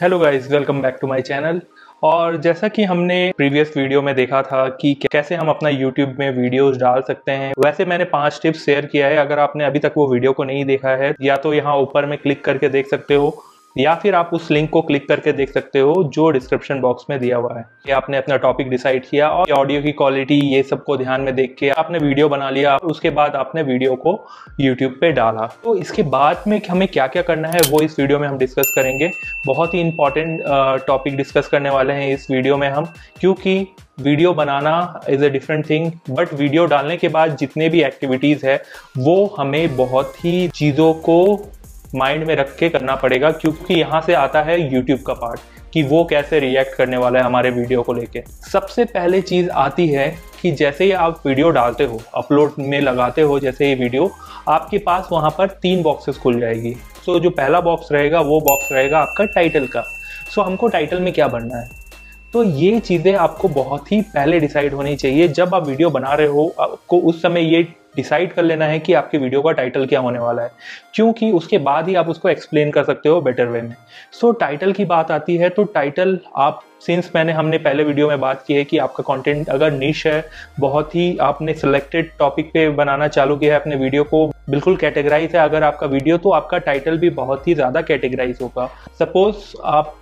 Hello guys welcome back to my channel और जैसा कि हमने प्रीवियस वीडियो में देखा था कि कैसे हम अपना यूट्यूब में वीडियोस डाल सकते हैं, वैसे मैंने पाँच टिप्स शेयर किया है। अगर आपने अभी तक वो वीडियो को नहीं देखा है, या तो यहाँ ऊपर में क्लिक करके देख सकते हो या फिर आप उस लिंक को क्लिक करके देख सकते हो जो डिस्क्रिप्शन बॉक्स में दिया हुआ है। कि आपने अपना टॉपिक डिसाइड किया और ऑडियो की क्वालिटी ये सबको ध्यान में देख के आपने वीडियो बना लिया, उसके बाद आपने वीडियो को यूट्यूब पे डाला। तो इसके बाद में हमें क्या क्या करना है, वो इस वीडियो में हम डिस्कस करेंगे। बहुत ही इंपॉर्टेंट टॉपिक डिस्कस करने वाले हैं इस वीडियो में हम, क्योंकि video banana is a different thing but video डालने के बाद जितने भी एक्टिविटीज़ है, वो हमें बहुत ही चीज़ों को माइंड में रख के करना पड़ेगा, क्योंकि यहाँ से आता है यूट्यूब का पार्ट कि वो कैसे रिएक्ट करने वाला है हमारे वीडियो को लेके। सबसे पहले चीज़ आती है कि जैसे ही आप वीडियो डालते हो अपलोड में लगाते हो जैसे ये वीडियो आपके पास वहाँ पर तीन बॉक्सेस खुल जाएगी। सो जो पहला बॉक्स रहेगा, वो बॉक्स रहेगा आपका टाइटल का। सो हमको टाइटल में क्या बनना है? तो ये चीज़ें आपको बहुत ही पहले डिसाइड होनी चाहिए। जब आप वीडियो बना रहे हो, आपको उस समय ये डिसाइड कर लेना है कि आपके वीडियो का टाइटल क्या होने वाला है। क्योंकि उसके बाद ही आप उसको एक्सप्लेन कर सकते हो बेटर वे में। सो so, टाइटल की बात आती है तो टाइटल आप सिंस मैंने हमने पहले वीडियो में बात की है कि आपका कंटेंट अगर निश है बहुत ही आपने सिलेक्टेड टॉपिक पे बनाना चालू किया है अपने वीडियो को बिल्कुल कैटेगराइज है। अगर आपका वीडियो तो आपका टाइटल भी बहुत ही ज़्यादा कैटेगराइज होगा। सपोज़ आप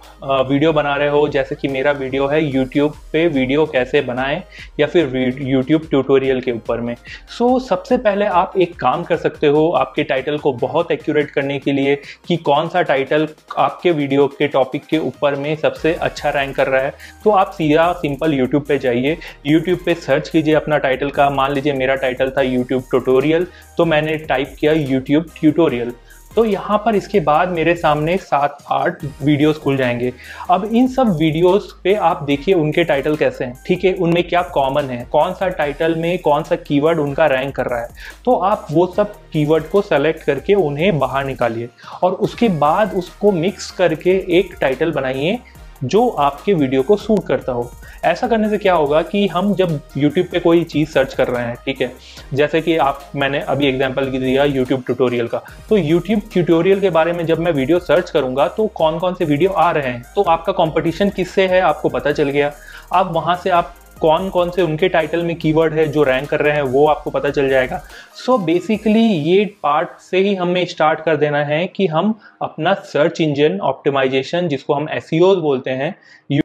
वीडियो बना रहे हो जैसे कि मेरा वीडियो है यूट्यूब पे वीडियो कैसे बनाएँ या फिर यूट्यूब ट्यूटोरियल के ऊपर में। सो so, सबसे पहले आप एक काम कर सकते हो आपके टाइटल को बहुत एक्यूरेट करने के लिए कि कौन सा टाइटल आपके वीडियो के टॉपिक के ऊपर में सबसे अच्छा रैंक कर रहा है तो आप सीधा सिंपल यूट्यूब पे जाइए। यूट्यूब पे सर्च कीजिए अपना टाइटल का। मान लीजिए मेरा टाइटल था यूट्यूब ट्यूटोरियल तो मैंने टाइप किया यूट्यूब ट्यूटोरियल तो यहाँ पर इसके बाद मेरे सामने सात, आठ वीडियोस खुल जाएँगे। अब इन सब वीडियोस पे आप देखिए उनके टाइटल कैसे हैं। ठीक है, उनमें क्या कॉमन है? कौन सा टाइटल में कौन सा कीवर्ड उनका रैंक कर रहा है? तो आप वो सब कीवर्ड को सेलेक्ट करके उन्हें बाहर निकालिए और उसके बाद उसको मिक्स करके एक टाइटल बनाइए। जो आपके वीडियो को सूट करता हो। ऐसा करने से क्या होगा कि हम जब YouTube पे कोई चीज़ सर्च कर रहे हैं, ठीक है? जैसे कि आप, मैंने अभी एग्जांपल दिया YouTube ट्यूटोरियल का। तो YouTube ट्यूटोरियल के बारे में जब मैं वीडियो सर्च करूँगा तो कौन कौन से वीडियो आ रहे हैं? तो आपका कंपटीशन किससे है, आपको पता चल गया। आप वहाँ से आप कौन कौन से उनके टाइटल में कीवर्ड है, जो रैंक कर रहे हैं, वो आपको पता चल जाएगा। सो so बेसिकली ये पार्ट से ही हमें स्टार्ट कर देना है कि हम अपना सर्च इंजन ऑप्टिमाइजेशन जिसको हम एस e बोलते हैं,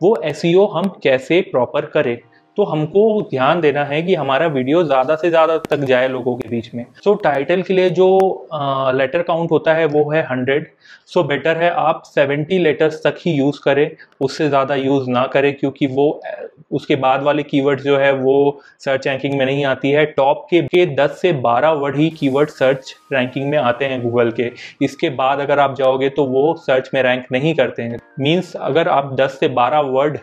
वो एस e हम कैसे प्रॉपर करें। तो हमको ध्यान देना है कि हमारा वीडियो ज़्यादा से ज़्यादा तक जाए लोगों के बीच में। सो so, टाइटल के लिए जो लेटर काउंट होता है वो है हंड्रेड सो बेटर है आप सेवेंटी लेटर्स तक ही यूज़ करें उससे ज़्यादा यूज़ ना करें क्योंकि वो उसके बाद वाले कीवर्ड जो है वो सर्च रैंकिंग में नहीं आती है। टॉप के, के 10 से 12 वर्ड ही कीवर्ड सर्च रैंकिंग में आते हैं गूगल के। इसके बाद अगर आप जाओगे तो वो सर्च में रैंक नहीं करते हैं। मीन्स अगर आप 10 से 12 वर्ड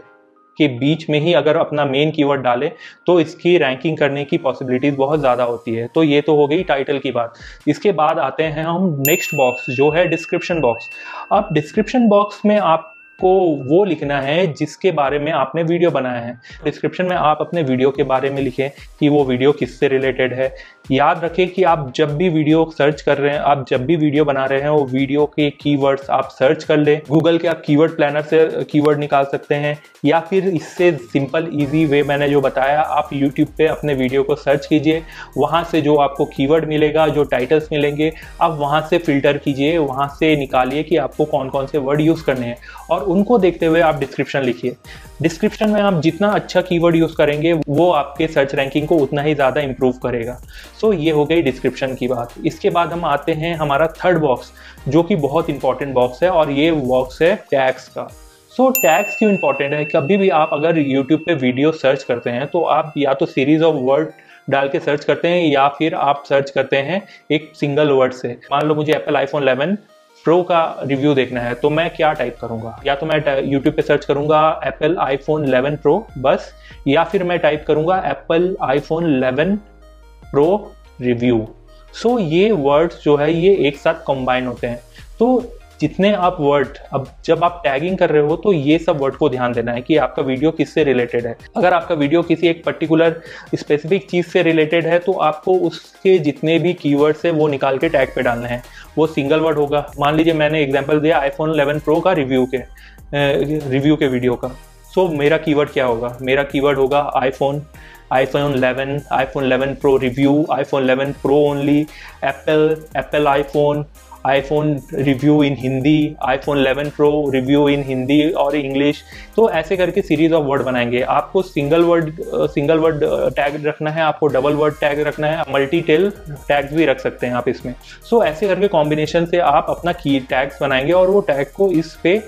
के बीच में ही अगर अपना मेन कीवर्ड डाले तो इसकी रैंकिंग करने की पॉसिबिलिटीज बहुत ज़्यादा होती है। तो ये तो हो गई टाइटल की बात। इसके बाद आते हैं हम नेक्स्ट बॉक्स जो है डिस्क्रिप्शन बॉक्स अब डिस्क्रिप्शन बॉक्स में आप को वो लिखना है जिसके बारे में आपने वीडियो बनाया है। डिस्क्रिप्शन में आप अपने वीडियो के बारे में लिखें कि वो वीडियो किससे रिलेटेड है। याद रखें कि आप जब भी वीडियो सर्च कर रहे हैं, आप जब भी वीडियो बना रहे हैं, वो वीडियो के कीवर्ड्स आप सर्च कर लें। गूगल के आप कीवर्ड प्लानर से कीवर्ड निकाल सकते हैं या फिर इससे सिंपल इजी वे मैंने जो बताया, आप यूट्यूब पे अपने वीडियो को सर्च कीजिए। वहाँ से जो आपको कीवर्ड मिलेगा, जो टाइटल्स मिलेंगे, आप वहाँ से फ़िल्टर कीजिए। वहाँ से निकालिए कि आपको कौन कौन से वर्ड यूज़ करने हैं। और उनको देखते हुए आप डिस्क्रिप्शन लिखिए। डिस्क्रिप्शन में आप जितना अच्छा कीवर्ड यूज़ करेंगे वो आपके सर्च रैंकिंग को उतना ही ज़्यादा इंप्रूव करेगा। सो so, ये हो गई डिस्क्रिप्शन की बात। इसके बाद हम आते हैं हमारा थर्ड बॉक्स जो कि बहुत इंपॉर्टेंट बॉक्स है और ये बॉक्स है टैक्स का। सो so, टैक्स क्यों इंपॉर्टेंट है? कभी भी आप अगर यूट्यूब पे वीडियो सर्च करते हैं तो आप या तो सीरीज़ ऑफ़ वर्ड डाल के सर्च करते हैं या फिर आप सर्च करते हैं एक सिंगल वर्ड से। मान लो मुझे एप्पल आईफोन 11 प्रो का रिव्यू देखना है तो मैं क्या टाइप करूँगा? या तो मैं यूट्यूब पे सर्च करूँगा एप्पल आईफोन 11 प्रो बस, या फिर मैं टाइप करूँगा Apple iPhone 11 pro review so ये वर्ड्स जो है, ये एक साथ कंबाइन होते हैं। तो जितने आप वर्ड अब जब आप टैगिंग कर रहे हो तो ये सब वर्ड को ध्यान देना है कि आपका वीडियो किससे रिलेटेड है। अगर आपका वीडियो किसी एक पर्टिकुलर स्पेसिफिक चीज़ से रिलेटेड है तो आपको उसके जितने भी कीवर्ड्स है वो निकाल के टैग पे डालने हैं। वो सिंगल वर्ड होगा। मान लीजिए मैंने एग्ज़ाम्पल दिया आईफोन 11 प्रो का रिव्यू के रिव्यू के वीडियो का। सो so, मेरा कीवर्ड क्या होगा? मेरा कीवर्ड होगा iPhone iPhone 11, iPhone 11 Pro review, iPhone 11 Pro only, Apple Apple iPhone, iPhone review in Hindi iPhone 11 pro review in Hindi और इंग्लिश तो ऐसे करके सीरीज़ ऑफ़ वर्ड बनाएँगे। आपको single word single word tag रखना है आपको डबल वर्ड टैग रखना है मल्टी टेल टैग्स भी रख सकते हैं आप इसमें। सो so, ऐसे करके कॉम्बिनेशन से आप अपना की टैग्स बनाएँगे और वो टैग को इस पे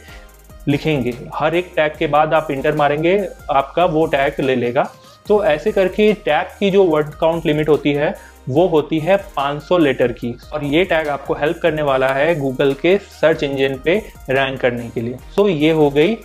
लिखेंगे। हर एक टैग के बाद आप इंटर मारेंगे आपका वो टैग ले लेगा। तो ऐसे करके टैग की जो वर्ड काउंट लिमिट होती है वो होती है 500 लेटर की। और ये टैग आपको हेल्प करने वाला है गूगल के सर्च इंजन पे रैंक करने के लिए। सो so, ये हो गई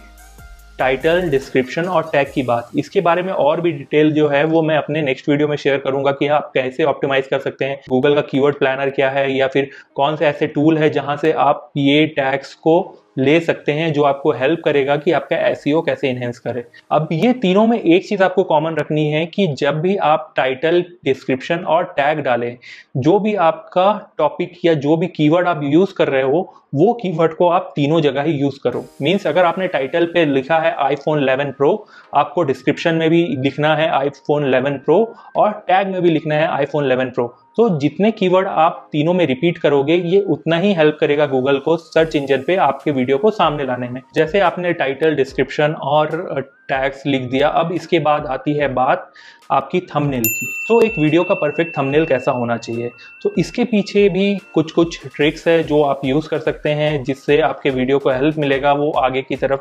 टाइटल डिस्क्रिप्शन और टैग की बात। इसके बारे में और भी डिटेल जो है वो मैं अपने नेक्स्ट वीडियो में शेयर करूँगा कि आप कैसे ऑप्टिमाइज कर सकते हैं। गूगल का कीवर्ड प्लानर क्या है या फिर कौन से ऐसे टूल है जहाँ से आप ये टैग्स को ले सकते हैं जो आपको हेल्प करेगा कि आपका एस e कैसे इनहेंस करे। अब ये तीनों में एक चीज़ आपको कॉमन रखनी है कि जब भी आप टाइटल डिस्क्रिप्शन और टैग डालें, जो भी आपका टॉपिक या जो भी कीवर्ड आप यूज़ कर रहे हो, वो कीवर्ड को आप तीनों जगह ही यूज़ करो। मीन्स अगर आपने टाइटल पे लिखा है आईफोन 11 प्रो आपको डिस्क्रिप्शन में भी लिखना है आईफोन 11 प्रो और टैग में भी लिखना है आईफोन 11 प्रो तो जितने कीवर्ड आप तीनों में रिपीट करोगे, ये उतना ही हेल्प करेगा गूगल को सर्च इंजन पे आपके वीडियो को सामने लाने में। जैसे आपने टाइटल डिस्क्रिप्शन और टैक्स लिख दिया, अब इसके बाद आती है बात आपकी थंबनेल की। तो एक वीडियो का परफेक्ट थंबनेल कैसा होना चाहिए? तो इसके पीछे भी कुछ कुछ ट्रिक्स है जो आप यूज़ कर सकते हैं, जिससे आपके वीडियो को हेल्प मिलेगा, वो आगे की तरफ़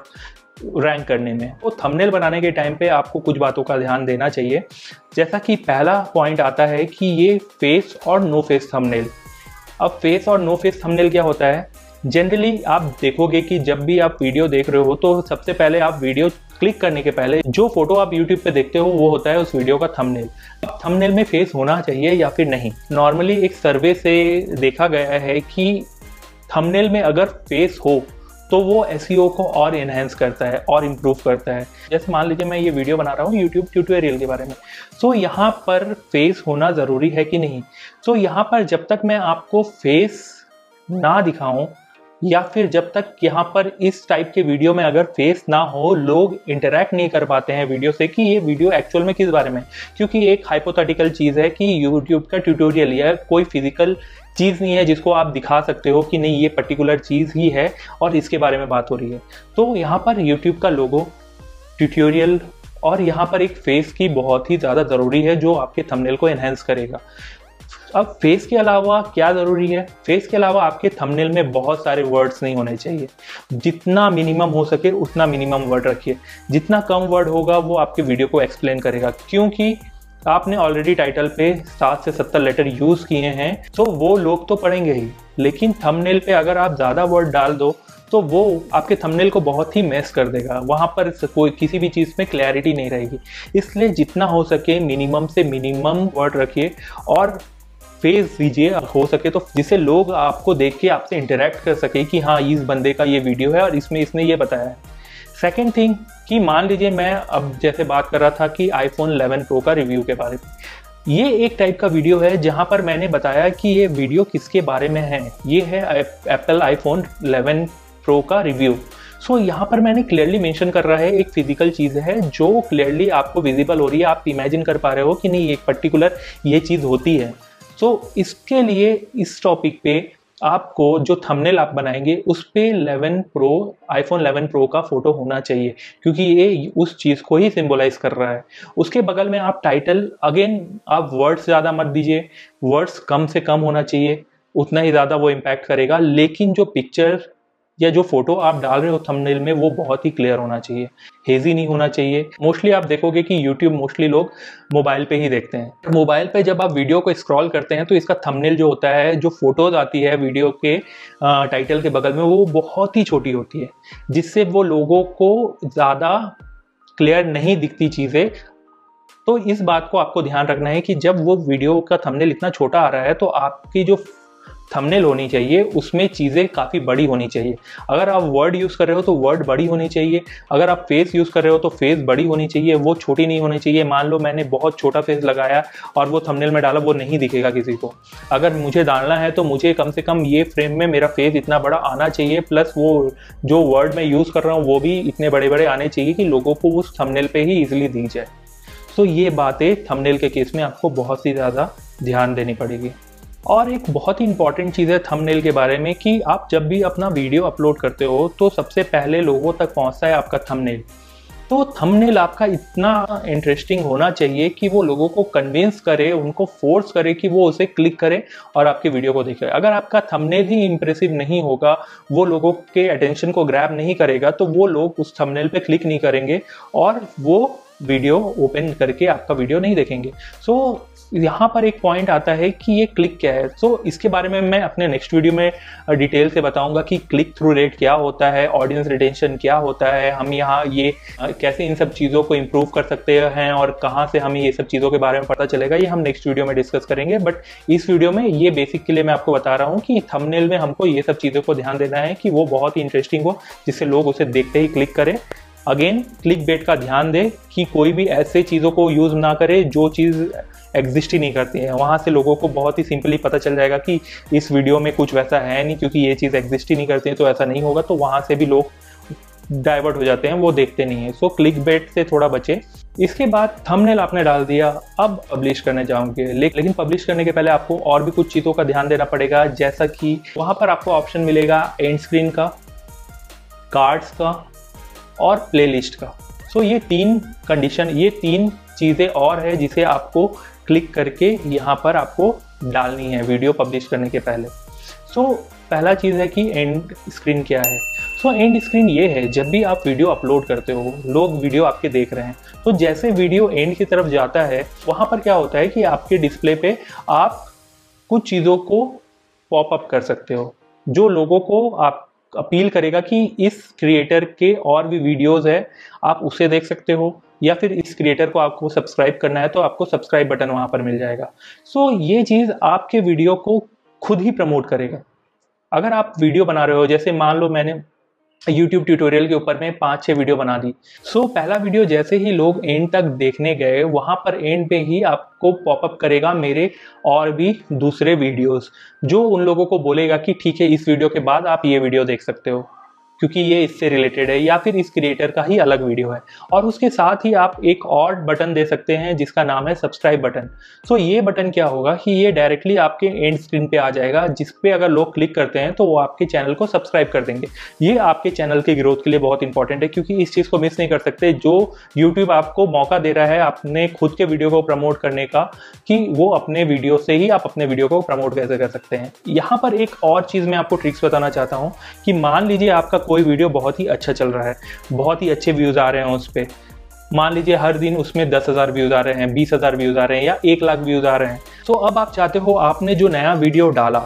रैंक करने में। तो थंबनेल बनाने के टाइम पे आपको कुछ बातों का ध्यान देना चाहिए। जैसा कि पहला पॉइंट आता है कि ये फेस और नो फेस थंबनेल अब फेस और नो फेस थंबनेल क्या होता है? जनरली आप देखोगे कि जब भी आप वीडियो देख रहे हो तो सबसे पहले आप वीडियो क्लिक करने के पहले जो फ़ोटो आप यूट्यूब पे देखते हो, वो होता है उस वीडियो का थंबनेल अब थंबनेल में फेस होना चाहिए या फिर नहीं? नॉर्मली एक सर्वे से देखा गया है कि थंबनेल में अगर फेस हो तो वो एस e को और इन्हेंस करता है और इम्प्रूव करता है। जैसे मान लीजिए मैं ये वीडियो बना रहा हूँ यूट्यूब ट्यूटोरियल के बारे में। सो so, यहाँ पर फेस होना ज़रूरी है कि नहीं? सो so, यहाँ पर जब तक मैं आपको फेस ना दिखाऊँ या फिर जब तक यहाँ पर इस टाइप के वीडियो में अगर फेस ना हो, लोग इंटरेक्ट नहीं कर पाते हैं वीडियो से कि ये वीडियो एक्चुअल में किस बारे में। क्योंकि एक हाइपोथेटिकल चीज़ है कि यूट्यूब का ट्यूटोरियल या कोई फ़िज़िकल चीज़ नहीं है जिसको आप दिखा सकते हो कि नहीं, ये पर्टिकुलर चीज़ ही है और इसके बारे में बात हो रही है। तो यहाँ पर यूट्यूब का लोगो ट्यूटोरियल और यहाँ पर एक फेस की बहुत ही ज़्यादा ज़रूरी है जो आपके थंबनेल को एनहेंस करेगा। अब फेस के अलावा क्या ज़रूरी है? फेस के अलावा आपके थंबनेल में बहुत सारे वर्ड्स नहीं होने चाहिए। जितना मिनिमम हो सके, उतना मिनिमम वर्ड रखिए। जितना कम वर्ड होगा, वो आपके वीडियो को एक्सप्लेन करेगा। क्योंकि आपने ऑलरेडी टाइटल पे सात से सत्तर लेटर यूज़ किए हैं तो वो लोग तो पढ़ेंगे ही। लेकिन थंबनेल पे अगर आप ज़्यादा वर्ड डाल दो तो वो आपके थंबनेल को बहुत ही मैस कर देगा। वहाँ पर कोई किसी भी चीज़ में क्लैरिटी नहीं रहेगी। इसलिए जितना हो सके मिनिमम से मिनिमम वर्ड रखिए और फेस दीजिए हो सके तो जिससे लोग आपको देख के आपसे इंटरेक्ट कर सके कि हाँ इस बंदे का ये वीडियो है और इसमें इसने ये बताया है। सेकेंड थिंग कि मान लीजिए मैं अब जैसे बात कर रहा था कि आईफोन 11 प्रो का रिव्यू के बारे में। ये एक टाइप का वीडियो है जहाँ पर मैंने बताया कि ये वीडियो किसके बारे में है। ये है एप्पल आईफोन 11 प्रो का रिव्यू सो so, यहाँ पर मैंने क्लियरली मेंशन कर रहा है एक फ़िज़िकल चीज़ है जो क्लियरली आपको विजिबल हो रही है। आप इमेजिन कर पा रहे हो कि नहीं एक पर्टिकुलर ये चीज़ होती है। सो so, इसके लिए इस टॉपिक पे आपको जो थंबनेल आप बनाएँगे उस पे 11 प्रो आईफोन 11 प्रो का फ़ोटो होना चाहिए क्योंकि ये उस चीज़ को ही सिंबलाइज कर रहा है। उसके बगल में आप टाइटल अगेन आप वर्ड्स ज़्यादा मत दीजिए वर्ड्स कम से कम होना चाहिए उतना ही ज़्यादा वो इम्पैक्ट करेगा लेकिन जो पिक्चर या जो फ़ोटो आप डाल रहे हो थंबनेल में, वो बहुत ही क्लियर होना चाहिए। हेजी नहीं होना चाहिए। मोस्टली आप देखोगे कि यूट्यूब मोस्टली लोग मोबाइल पे ही देखते हैं। मोबाइल पे जब आप वीडियो को स्क्रॉल करते हैं तो इसका थंबनेल जो होता है, जो फ़ोटोज़ आती है वीडियो के टाइटल के बगल में, वो बहुत ही छोटी होती है। जिससे वो लोगों को ज़्यादा क्लियर नहीं दिखती चीज़ें। तो इस बात को आपको ध्यान रखना है कि जब वो वीडियो का थंबनेल इतना छोटा आ रहा है तो आपकी जो थंबनेल होनी चाहिए, उसमें चीज़ें काफ़ी बड़ी होनी चाहिए। अगर आप वर्ड यूज़ कर रहे हो तो वर्ड बड़ी होनी चाहिए। अगर आप फेस यूज़ कर रहे हो तो फेस बड़ी होनी चाहिए। वो छोटी नहीं होनी चाहिए। मान लो मैंने बहुत छोटा फेस लगाया और वो थंबनेल में डाला, वो नहीं दिखेगा किसी को। अगर मुझे डालना है तो मुझे कम से कम ये फ्रेम में मेरा फेस इतना बड़ा आना चाहिए। प्लस वो, जो वर्ड मैं यूज़ कर रहा हूँ, वो भी इतने बड़े बड़े आने चाहिए कि लोगों को उस थंबनेल पे ही ईजिली दी जाए। तो ये बातें थंबनेल के केस में आपको बहुत ही ज़्यादा ध्यान देनी पड़ेगी। और एक बहुत ही इंपॉर्टेंट चीज़ है थंबनेल के बारे में कि आप जब भी अपना वीडियो अपलोड करते हो तो सबसे पहले लोगों तक पहुँचता है आपका थंबनेल तो थंबनेल आपका इतना इंटरेस्टिंग होना चाहिए कि वो लोगों को कन्विंस करे उनको फोर्स करे कि वो उसे क्लिक करें और आपकी वीडियो को देखें। अगर आपका थंबनेल ही इंप्रेसिव नहीं होगा वो लोगों के अटेंशन को ग्रैब नहीं करेगा तो वो लोग उस थंबनेल पे क्लिक नहीं करेंगे और वो वीडियो ओपन करके आपका वीडियो नहीं देखेंगे। सो so, यहाँ पर एक पॉइंट आता है कि ये क्लिक क्या है। सो so, इसके बारे में मैं अपने नेक्स्ट वीडियो में डिटेल से बताऊँगा कि क्लिक थ्रू रेट क्या होता है ऑडियंस रिटेंशन क्या होता है हम यहाँ ये कैसे इन सब चीज़ों को इम्प्रूव कर सकते हैं और कहाँ से हमें ये सब चीज़ों के बारे में पता चलेगा ये हम नेक्स्ट वीडियो में डिस्कस करेंगे। बट इस वीडियो में ये बेसिक के लिए मैं आपको बता रहा हूँ कि थंबनेल में हमको ये सब चीज़ों को ध्यान देना है कि वो बहुत ही इंटरेस्टिंग हो जिससे लोग उसे देखते ही क्लिक करें। अगेन क्लिक बेट का ध्यान दें कि कोई भी ऐसे चीज़ों को यूज़ ना करे जो चीज़ एग्जिस्ट ही नहीं करती है। वहाँ से लोगों को बहुत ही सिंपली पता चल जाएगा कि इस वीडियो में कुछ वैसा है नहीं क्योंकि ये चीज़ एग्जिस्ट ही नहीं करती है तो ऐसा नहीं होगा तो वहाँ से भी लोग डाइवर्ट हो जाते हैं वो देखते नहीं है। सो क्लिक बेट से थोड़ा बचे। इसके बाद थंबनेल आपने डाल दिया अब पब्लिश करने जाओगे लेकिन पब्लिश करने के पहले आपको और भी कुछ चीज़ों का ध्यान देना पड़ेगा जैसा कि वहाँ पर आपको ऑप्शन मिलेगा एंड स्क्रीन का कार्ड्स का और प्लेलिस्ट का। सो so, ये तीन कंडीशन ये तीन चीज़ें और है जिसे आपको क्लिक करके यहाँ पर आपको डालनी है वीडियो पब्लिश करने के पहले। सो so, पहला चीज़ है कि एंड स्क्रीन क्या है? सो एंड स्क्रीन ये है जब भी आप वीडियो अपलोड करते हो लोग वीडियो आपके देख रहे हैं। तो जैसे वीडियो एंड की तरफ़ जाता है वहाँ पर क्या होता है कि आपके डिस्प्ले पे आप कुछ चीज़ों को पॉप अप कर सकते हो जो लोगों को आप अपील करेगा कि इस क्रिएटर के और भी वीडियोस है आप उसे देख सकते हो। या फिर इस क्रिएटर को आपको सब्सक्राइब करना है तो आपको सब्सक्राइब बटन वहाँ पर मिल जाएगा। सो so, ये चीज़ आपके वीडियो को खुद ही प्रमोट करेगा। अगर आप वीडियो बना रहे हो जैसे मान लो मैंने यूट्यूब ट्यूटोरियल के ऊपर में पाँच छः वीडियो बना दी। सो so, पहला वीडियो जैसे ही लोग एंड तक देखने गए वहाँ पर एंड पे ही आपको पॉपअप करेगा मेरे और भी दूसरे वीडियोस जो उन लोगों को बोलेगा कि ठीक है इस वीडियो के बाद आप ये वीडियो देख सकते हो। क्योंकि ये इससे रिलेटेड है, या फिर इस क्रिएटर का ही अलग वीडियो है। और उसके साथ ही आप एक और बटन दे सकते हैं, जिसका नाम है सब्सक्राइब बटन सो ये बटन क्या होगा कि ये डायरेक्टली आपके एंड स्क्रीन पे आ जाएगा, जिस पे अगर लोग क्लिक करते हैं तो वो आपके चैनल को सब्सक्राइब कर देंगे। ये आपके चैनल के ग्रोथ के लिए बहुत इंपॉर्टेंट है, क्योंकि इस चीज़ को मिस नहीं कर सकते। जो यूट्यूब आपको मौका दे रहा है अपने खुद के वीडियो को प्रमोट करने का, कि वो अपने वीडियो से ही आप अपने वीडियो को प्रमोट कैसे कर सकते हैं। यहाँ पर एक और चीज़ मैं आपको ट्रिक्स बताना चाहता हूँ, कि मान लीजिए आपका कोई वीडियो बहुत ही अच्छा चल रहा है, बहुत ही अच्छे व्यूज़ आ रहे हैं उस पर मान लीजिए हर दिन उसमें दस हज़ार व्यूज़ आ रहे हैं, बीस हज़ार व्यूज़ आ रहे हैं या एक लाख व्यूज़ आ रहे हैं। तो अब आप चाहते हो आपने जो नया वीडियो डाला,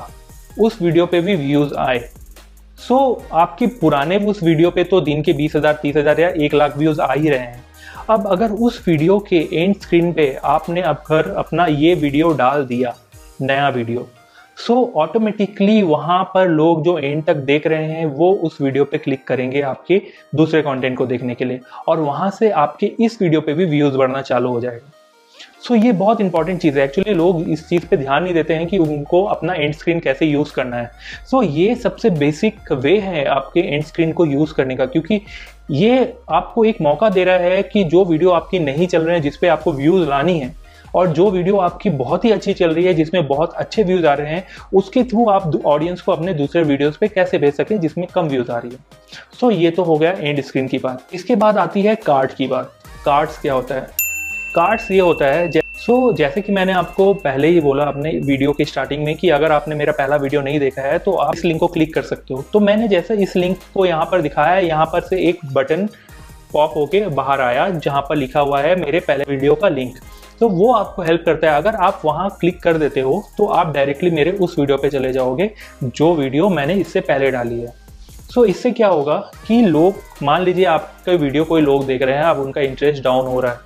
उस वीडियो पे भी व्यूज़ आए। सो आपके पुराने उस वीडियो पे तो दिन के बीस हज़ार, तीस हज़ार या एक लाख व्यूज़ आ ही रहे हैं। अब अगर उस वीडियो के एंड स्क्रीन पे आपने अब घर अपना ये वीडियो डाल दिया, नया वीडियो सो so, ऑटोमेटिकली वहाँ पर लोग जो एंड तक देख रहे हैं वो उस वीडियो पे क्लिक करेंगे आपके दूसरे कंटेंट को देखने के लिए और वहाँ से आपके इस वीडियो पे भी व्यूज़ बढ़ना चालू हो जाएगा। सो so, ये बहुत इंपॉर्टेंट चीज़ है। एक्चुअली लोग इस चीज़ पे ध्यान नहीं देते हैं कि उनको अपना एंड स्क्रीन कैसे यूज़ करना है। सो so, ये सबसे बेसिक वे है आपके एंड स्क्रीन को यूज़ करने का क्योंकि ये आपको एक मौका दे रहा है कि जो वीडियो आपकी नहीं चल रहे हैं जिसपे आपको व्यूज़ लानी है और जो वीडियो आपकी बहुत ही अच्छी चल रही है जिसमें बहुत अच्छे व्यूज़ आ रहे हैं उसके थ्रू आप ऑडियंस को अपने दूसरे वीडियोस पे कैसे भेज सकें जिसमें कम व्यूज़ आ रही है। सो so, ये तो हो गया एंड स्क्रीन की बात। इसके बाद आती है कार्ड की बात। कार्ड्स क्या होता है? कार्ड्स ये होता है सो so, जैसे कि मैंने आपको पहले ही बोला अपने वीडियो की स्टार्टिंग में कि अगर आपने मेरा पहला वीडियो नहीं देखा है तो आप इस लिंक को क्लिक कर सकते हो। तो मैंने जैसे इस लिंक को यहाँ पर दिखाया है यहाँ पर से एक बटन पॉप होके बाहर आया जहाँ पर लिखा हुआ है मेरे पहले वीडियो का लिंक तो वो आपको हेल्प करता है। अगर आप वहाँ क्लिक कर देते हो तो आप डायरेक्टली मेरे उस वीडियो पे चले जाओगे जो वीडियो मैंने इससे पहले डाली है। सो so, इससे क्या होगा कि लोग मान लीजिए आपका वीडियो कोई लोग देख रहे हैं अब उनका इंटरेस्ट डाउन हो रहा है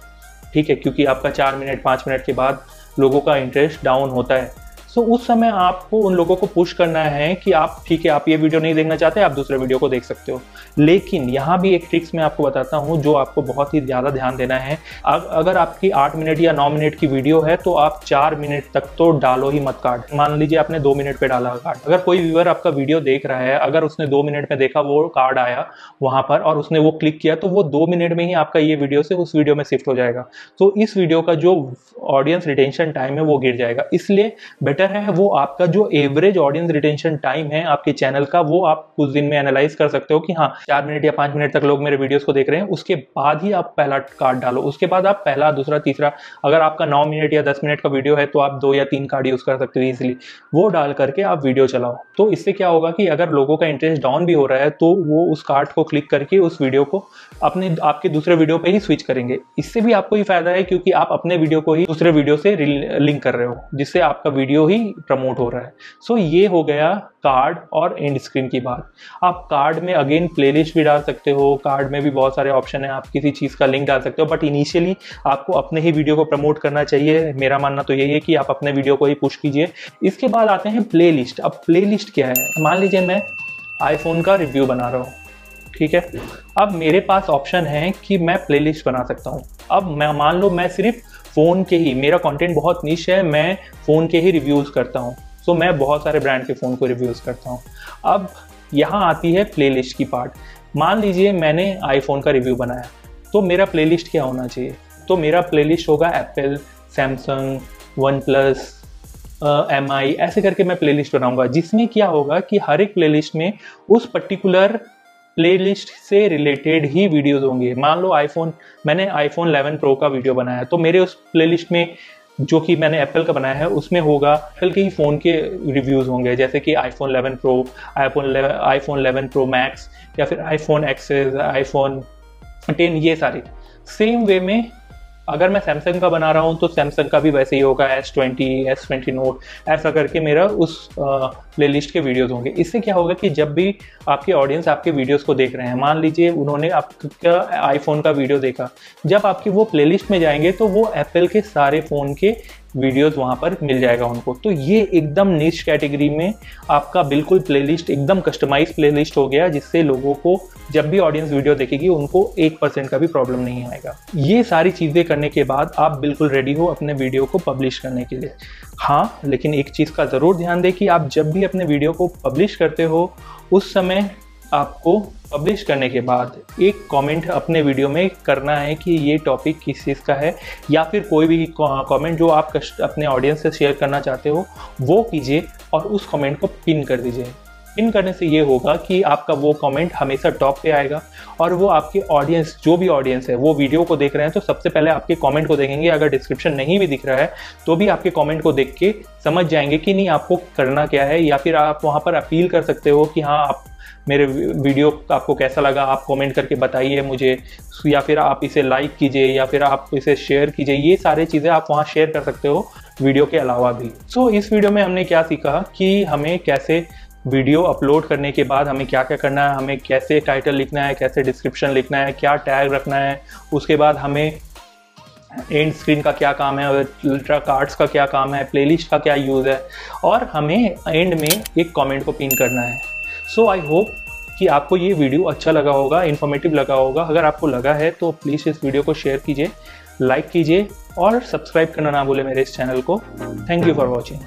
ठीक है? क्योंकि आपका चार मिनट पाँच मिनट के बाद लोगों का इंटरेस्ट डाउन होता है। सो उस समय आपको उन लोगों को पुश करना है कि आप, ठीक है, आप ये वीडियो नहीं देखना चाहते, आप दूसरे वीडियो को देख सकते हो। लेकिन यहाँ भी एक ट्रिक्स मैं आपको बताता हूँ, जो आपको बहुत ही ज़्यादा ध्यान देना है। अगर आपकी आठ मिनट या नौ मिनट की वीडियो है तो आप चार मिनट तक तो डालो ही मत कार्ड मान लीजिए आपने दो मिनट पर डाला कार्ड अगर कोई व्यूअर आपका वीडियो देख रहा है, अगर उसने दो मिनट में देखा वो कार्ड आया वहाँ पर और उसने वो क्लिक किया तो वो दो मिनट में ही आपका ये वीडियो से उस वीडियो में शिफ्ट हो जाएगा। तो इस वीडियो का जो ऑडियंस रिटेंशन टाइम है, वो गिर जाएगा। इसलिए बेटर है, वो आपका जो एवरेज ऑडियंस रिटेंशन टाइम है आपके चैनल का, वो आप कुछ दिन में एनालाइज कर सकते हो कि हाँ चार मिनट या पाँच मिनट तक लोग मेरे वीडियोस को देख रहे हैं, उसके बाद ही आप पहला कार्ड डालो, उसके बाद आप पहला, दूसरा, तीसरा, अगर आपका नौ मिनट या दस मिनट का वीडियो है तो आप दो या तीन कार्ड यूज़ कर सकते हो इजिली वो डाल करके आप वीडियो चलाओ। तो इससे क्या होगा कि अगर लोगों का इंटरेस्ट डाउन भी हो रहा है तो वो उस कार्ड को क्लिक करके उस वीडियो को अपने, आपके दूसरे वीडियो पर ही स्विच करेंगे। इससे भी आपको ही फ़ायदा है, क्योंकि आप अपने वीडियो को ही दूसरे वीडियो से लिंक कर रहे हो, जिससे आपका वीडियो ही प्रमोट हो रहा है। सो so, ये हो गया कार्ड और एंड स्क्रीन की बात। आप कार्ड में अगेन प्लेलिस्ट भी डाल सकते हो कार्ड में भी बहुत सारे ऑप्शन है आप किसी चीज़ का लिंक डाल सकते हो बट इनिशियली आपको अपने ही वीडियो को प्रमोट करना चाहिए। मेरा मानना तो यही है कि आप अपने वीडियो को ही पुश कीजिए। इसके बाद आते हैं प्ले अब प्ले क्या है? मान लीजिए मैं आईफोन का रिव्यू बना रहा हूँ ठीक है? अब मेरे पास ऑप्शन है कि मैं प्लेलिस्ट बना सकता हूँ। अब मैं मान लो मैं सिर्फ़ फ़ोन के ही मेरा कंटेंट बहुत नीच है मैं फ़ोन के ही रिव्यूज़ करता हूँ। सो so, मैं बहुत सारे ब्रांड के फ़ोन को रिव्यूज़ करता हूँ। अब यहाँ आती है प्लेलिस्ट की पार्ट मान लीजिए मैंने आईफोन का रिव्यू बनाया तो मेरा प्लेलिस्ट क्या होना चाहिए? तो मेरा प्लेलिस्ट होगा Apple Samsung OnePlus M I ऐसे करके मैं प्लेलिस्ट बनाऊँगा जिसमें क्या होगा कि हर एक प्लेलिस्ट में उस पर्टिकुलर प्लेलिस्ट से रिलेटेड ही वीडियोस होंगे। मान लो आईफोन मैंने आईफोन 11 प्रो का वीडियो बनाया है तो मेरे उस प्लेलिस्ट में जो कि मैंने एप्पल का बनाया है, उसमें होगा एप्पल के ही फ़ोन के रिव्यूज़ होंगे, जैसे कि iPhone 11 pro iPhone iPhone 11 pro max या फिर आईफोन एक्सेस आईफोन टेन ये सारे। सेम वे में अगर मैं सैमसंग का बना रहा हूँ तो सैमसंग का भी वैसे ही होगा S twenty S twenty note ऐसा करके मेरा उस प्ले लिस्ट के वीडियोज़ होंगे। इससे क्या होगा कि जब भी आपके ऑडियंस आपके वीडियोस को देख रहे हैं, मान लीजिए उन्होंने आपका आईफोन का वीडियो देखा, जब आपकी वो प्लेलिस्ट में जाएँगे तो वो एप्पल के सारे फ़ोन के वीडियोस वहाँ पर मिल जाएगा उनको। तो ये एकदम निश कैटेगरी में आपका बिल्कुल प्लेलिस्ट एकदम कस्टमाइज प्लेलिस्ट हो गया, जिससे लोगों को जब भी ऑडियंस वीडियो देखेगी, उनको एक परसेंट का भी प्रॉब्लम नहीं आएगा। ये सारी चीज़ें करने के बाद आप बिल्कुल रेडी हो अपने वीडियो को पब्लिश करने के लिए। हाँ लेकिन एक चीज़ का ज़रूर ध्यान दें कि आप जब भी अपने वीडियो को पब्लिश करते हो, उस समय आपको पब्लिश करने के बाद एक कमेंट अपने वीडियो में करना है कि ये टॉपिक किस चीज़ का है, या फिर कोई भी कमेंट जो आप अपने ऑडियंस से शेयर करना चाहते हो, वो कीजिए और उस कमेंट को पिन कर दीजिए। पिन करने से ये होगा कि आपका वो कमेंट हमेशा टॉप पे आएगा और वो आपके ऑडियंस जो भी ऑडियंस है, वो वीडियो को देख रहे हैं तो सबसे पहले आपके कमेंट को देखेंगे। अगर डिस्क्रिप्शन नहीं भी दिख रहा है तो भी आपके कमेंट को देख के समझ जाएँगे कि नहीं, आपको करना क्या है, या फिर आप वहाँ पर अपील कर सकते हो कि हाँ आप मेरे वीडियो आपको कैसा लगा आप कमेंट करके बताइए मुझे या फिर आप इसे लाइक कीजिए या फिर आप इसे शेयर कीजिए ये सारी चीज़ें आप वहाँ शेयर कर सकते हो वीडियो के अलावा भी। सो so, इस वीडियो में हमने क्या सीखा कि हमें कैसे वीडियो अपलोड करने के बाद हमें क्या क्या करना है हमें कैसे टाइटल लिखना है कैसे डिस्क्रिप्शन लिखना है क्या टैग रखना है उसके बाद हमें एंड स्क्रीन का क्या काम है अल्ट्रा कार्ड्स का क्या काम है प्लेलिस्ट का क्या यूज़ है और हमें एंड में एक कमेंट को पिन करना है। सो आई होप कि आपको ये वीडियो अच्छा लगा होगा इन्फॉर्मेटिव लगा होगा। अगर आपको लगा है तो प्लीज़ इस वीडियो को शेयर कीजिए लाइक कीजिए और सब्सक्राइब करना ना भूले मेरे इस चैनल को। Thank you for watching